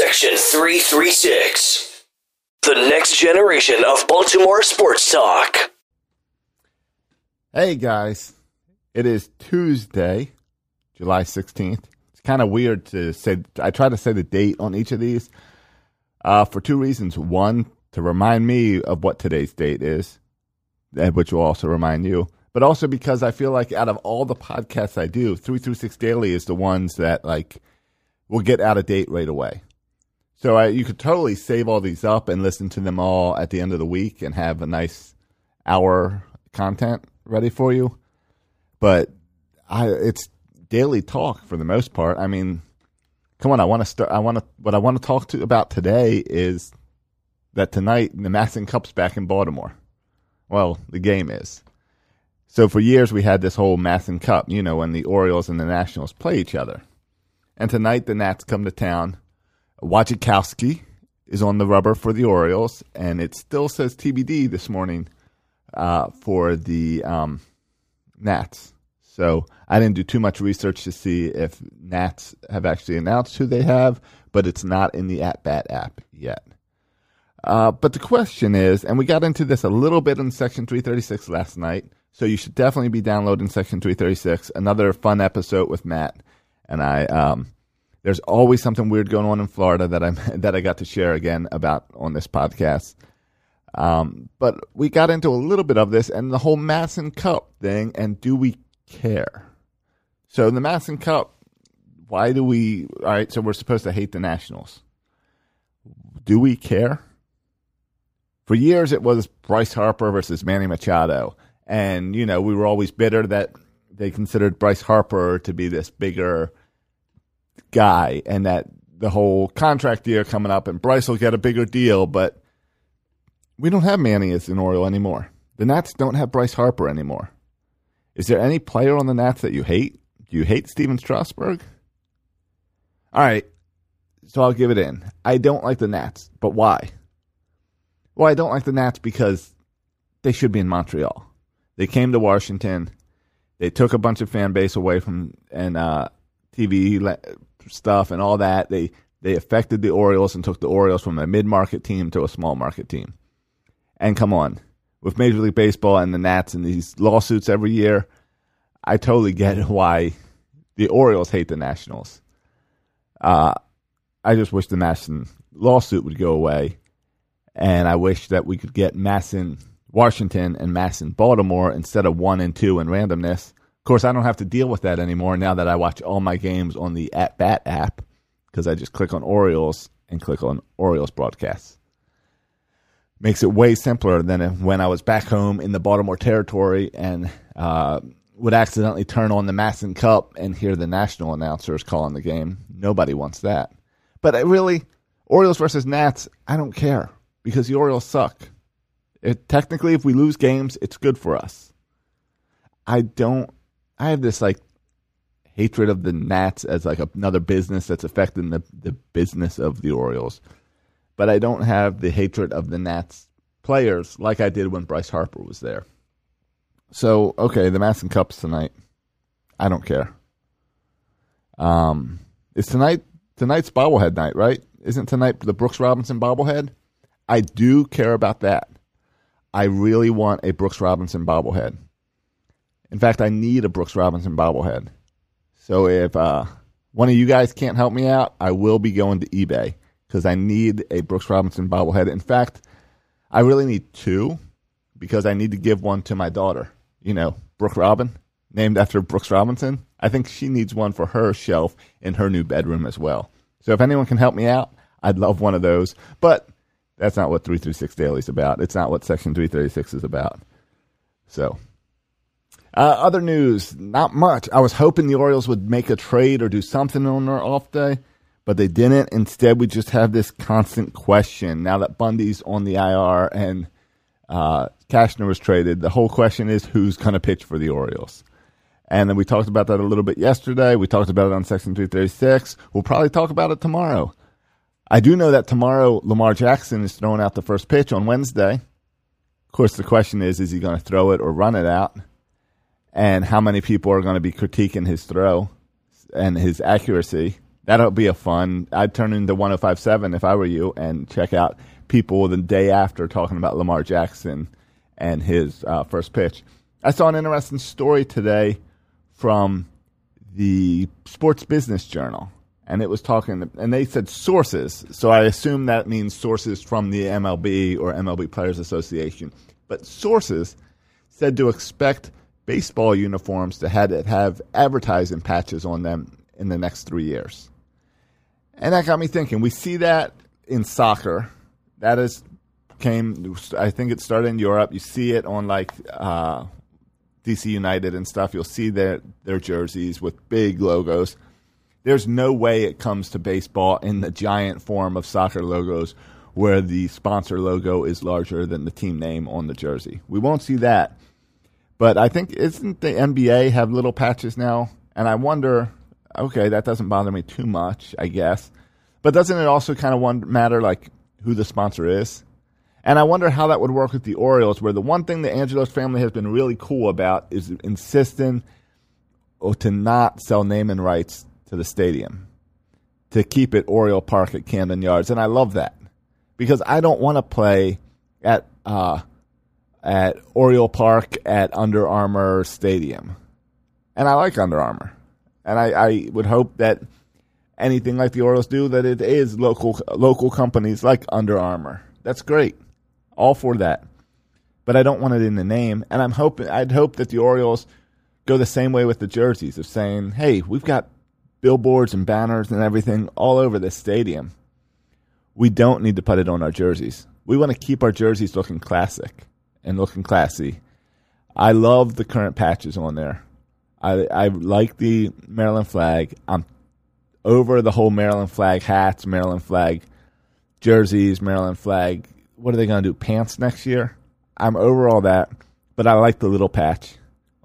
Section 336. The next generation of Baltimore sports talk. Hey guys, it is Tuesday, July 16th. It's kind of weird to say, I try to say the date on each of these uh, for two reasons. One, to remind me of what today's date is, which will also remind you, but also because I feel like out of all the podcasts I do, 336 Daily is the ones that like will get out of date right away. So I, you could totally save all these up and listen to them all at the end of the week and have a nice hour content ready for you. But I, it's daily talk for the most part. I mean, come on, I want to start. I want to. What I want to talk to about today is that tonight the MASN Cup's back in Baltimore. Well, the game is. So for years we had this whole MASN Cup, you know, when the Orioles and the Nationals play each other. And tonight the Nats come to town. Wojciechowski is on the rubber for the Orioles, and it still says TBD this morning uh, for the um, Nats. So I didn't do too much research to see if Nats have actually announced who they have, but it's not in the At Bat app yet. Uh, but the question is, and we got into this a little bit in Section 336 last night, so you should definitely be downloading Section 336. Another fun episode with Matt and I. Um, there's always something weird going on in Florida that I that I got to share again about on this podcast. Um, but we got into a little bit of this and the whole MASN Cup thing, and do we care? So the MASN Cup, why do we? All right, so we're supposed to hate the Nationals. Do we care? For years, it was Bryce Harper versus Manny Machado. And, you know, we were always bitter that they considered Bryce Harper to be this bigger guy and that the whole contract year coming up and Bryce will get a bigger deal, but we don't have Manny as an Oriole anymore. The Nats don't have Bryce Harper anymore. Is there any player on the Nats that you hate? Do you hate Stephen Strasburg? All right, so I'll give it in. I don't like the Nats, but why? Well, I don't like the Nats because they should be in Montreal. They came to Washington. They took a bunch of fan base away from and uh, TV stuff and all that. They they affected the Orioles and took the Orioles from a mid market team to a small market team. And come on, with Major League Baseball and the Nats and these lawsuits every year, I totally get why the Orioles hate the Nationals. Uh, I just wish the MASN lawsuit would go away, and I wish that we could get MASN Washington and MASN Baltimore instead of one and two and randomness. Of course, I don't have to deal with that anymore now that I watch all my games on the At Bat app because I just click on Orioles and click on Orioles broadcasts. Makes it way simpler than when I was back home in the Baltimore territory and uh, would accidentally turn on the MASN Cup and hear the national announcers calling the game. Nobody wants that. But I really, Orioles versus Nats, I don't care because the Orioles suck. It, technically, if we lose games, it's good for us. I don't. I have this like hatred of the Nats as like another business that's affecting the the business of the Orioles, but I don't have the hatred of the Nats players like I did when Bryce Harper was there. So okay, the MASN Cup's tonight. I don't care. Um, it's tonight. Tonight's bobblehead night, right? Isn't tonight the Brooks Robinson bobblehead? I do care about that. I really want a Brooks Robinson bobblehead. In fact, I need a Brooks Robinson bobblehead. So if uh, one of you guys can't help me out, I will be going to eBay because I need a Brooks Robinson bobblehead. In fact, I really need two because I need to give one to my daughter. You know, Brooke Robin, named after Brooks Robinson. I think she needs one for her shelf in her new bedroom as well. So if anyone can help me out, I'd love one of those. But that's not what 336 Daily is about. It's not what Section 336 is about. So, uh, other news, not much. I was hoping the Orioles would make a trade or do something on their off day, but they didn't. Instead, we just have this constant question. Now that Bundy's on the IR and uh, Cashner was traded, the whole question is who's going to pitch for the Orioles. And then we talked about that a little bit yesterday. We talked about it on Section 336. We'll probably talk about it tomorrow. I do know that tomorrow Lamar Jackson is throwing out the first pitch on Wednesday. Of course, the question is is he going to throw it or run it out? And how many people are going to be critiquing his throw and his accuracy? That'll be a fun. I'd turn into 1057 if I were you and check out people the day after talking about Lamar Jackson and his uh, first pitch. I saw an interesting story today from the Sports Business Journal, and it was talking, and they said sources. So I assume that means sources from the MLB or MLB Players Association. But sources said to expect baseball uniforms to have, have advertising patches on them in the next three years. And that got me thinking. We see that in soccer. That is came. I think it started in Europe. You see it on like uh, DC United and stuff. You'll see their their jerseys with big logos. There's no way it comes to baseball in the giant form of soccer logos where the sponsor logo is larger than the team name on the jersey. We won't see that. But I think isn't the NBA have little patches now? And I wonder, okay, that doesn't bother me too much, I guess. But doesn't it also kind of matter like who the sponsor is? And I wonder how that would work with the Orioles, where the one thing the Angelos family has been really cool about is insisting to not sell naming rights to the stadium, to keep it Oriole Park at Camden Yards. And I love that because I don't want to play at uh, at Oriole Park at Under Armour Stadium. And I like Under Armour. And I, I would hope that anything like the Orioles do, that it is local local companies like Under Armour. That's great. All for that. But I don't want it in the name. And I'm hoping I'd hope that the Orioles go the same way with the jerseys of saying, hey, we've got billboards and banners and everything all over this stadium. We don't need to put it on our jerseys. We want to keep our jerseys looking classic and looking classy. I love the current patches on there. I I like the Maryland flag. I'm over the whole Maryland flag hats, Maryland flag jerseys, Maryland flag. What are they going to do? Pants next year? I'm over all that, but I like the little patch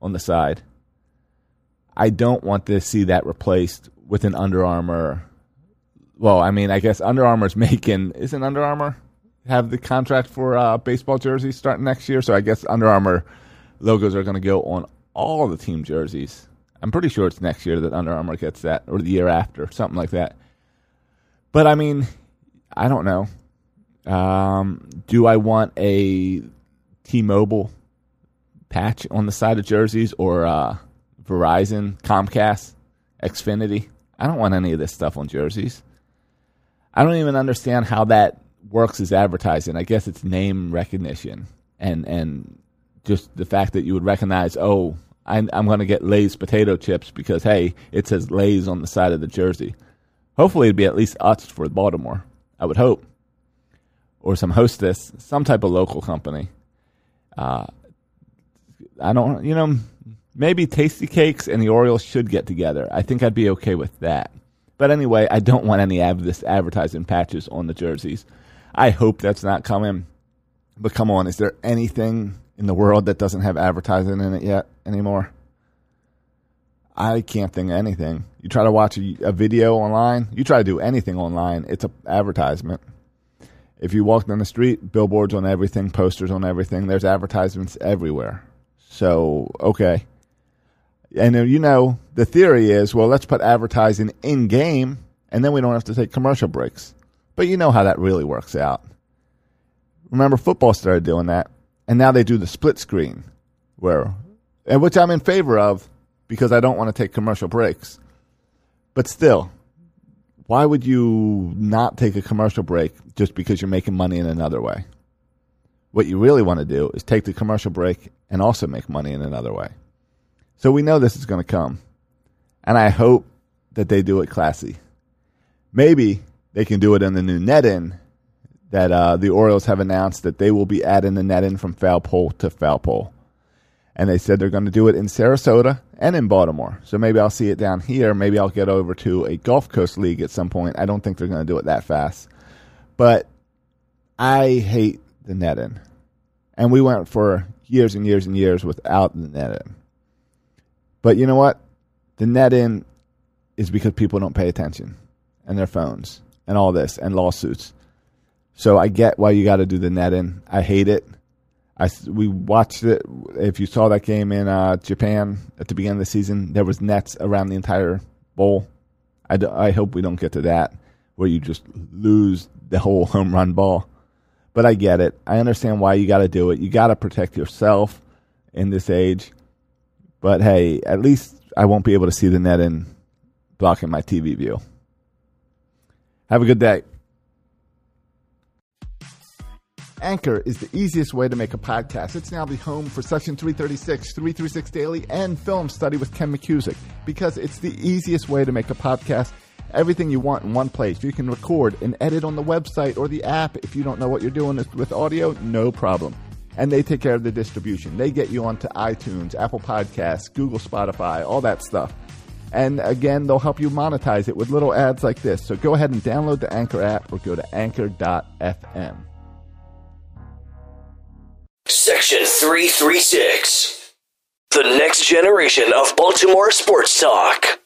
on the side. I don't want to see that replaced with an Under Armour. Well, I mean, I guess Under Armour's making isn't Under Armour have the contract for uh, baseball jerseys starting next year. So I guess Under Armour logos are going to go on all the team jerseys. I'm pretty sure it's next year that Under Armour gets that, or the year after, something like that. But I mean, I don't know. Um, do I want a T-Mobile patch on the side of jerseys or uh, Verizon, Comcast, Xfinity? I don't want any of this stuff on jerseys. I don't even understand how that works as advertising. I guess it's name recognition and and just the fact that you would recognize, oh, I'm, I'm going to get Lay's potato chips because hey, it says Lay's on the side of the jersey. Hopefully, it'd be at least Utz for Baltimore. I would hope, or some Hostess, some type of local company. Uh, I don't, you know, maybe Tastykakes and the Orioles should get together. I think I'd be okay with that. But anyway, I don't want any of this advertising patches on the jerseys. I hope that's not coming. But come on, is there anything in the world that doesn't have advertising in it yet anymore? I can't think of anything. You try to watch a, a video online, you try to do anything online, it's an advertisement. If you walk down the street, billboards on everything, posters on everything, there's advertisements everywhere. So, okay. And you know, the theory is, well, let's put advertising in game and then we don't have to take commercial breaks. But you know how that really works out. Remember, football started doing that, and now they do the split screen, where, and which I'm in favor of because I don't want to take commercial breaks. But still, why would you not take a commercial break just because you're making money in another way? What you really want to do is take the commercial break and also make money in another way. So we know this is going to come. And I hope that they do it classy. Maybe they can do it in the new net in that uh, the Orioles have announced that they will be adding the net in from foul pole to foul pole. And they said they're going to do it in Sarasota and in Baltimore. So maybe I'll see it down here. Maybe I'll get over to a Gulf Coast league at some point. I don't think they're going to do it that fast. But I hate the net in. And we went for years and years and years without the net in. But you know what? The net in is because people don't pay attention and their phones and all this and lawsuits. So I get why you got to do the netting. I hate it. I we watched it. If you saw that game in uh, Japan at the beginning of the season, there was nets around the entire bowl. I hope we don't get to that where you just lose the whole home run ball. But I get it. I understand why you got to do it. You got to protect yourself in this age. But hey, at least I won't be able to see the net in blocking my TV view. Have a good day. Anchor is the easiest way to make a podcast. It's now the home for Section 336, 336 Daily, and Film Study with Ken McCusick because it's the easiest way to make a podcast. Everything you want in one place. You can record and edit on the website or the app. If you don't know what you're doing with audio, no problem. And they take care of the distribution. They get you onto iTunes, Apple Podcasts, Google, Spotify, all that stuff. And again, they'll help you monetize it with little ads like this. So go ahead and download the Anchor app or go to anchor.fm. Section 336. The next generation of Baltimore sports talk.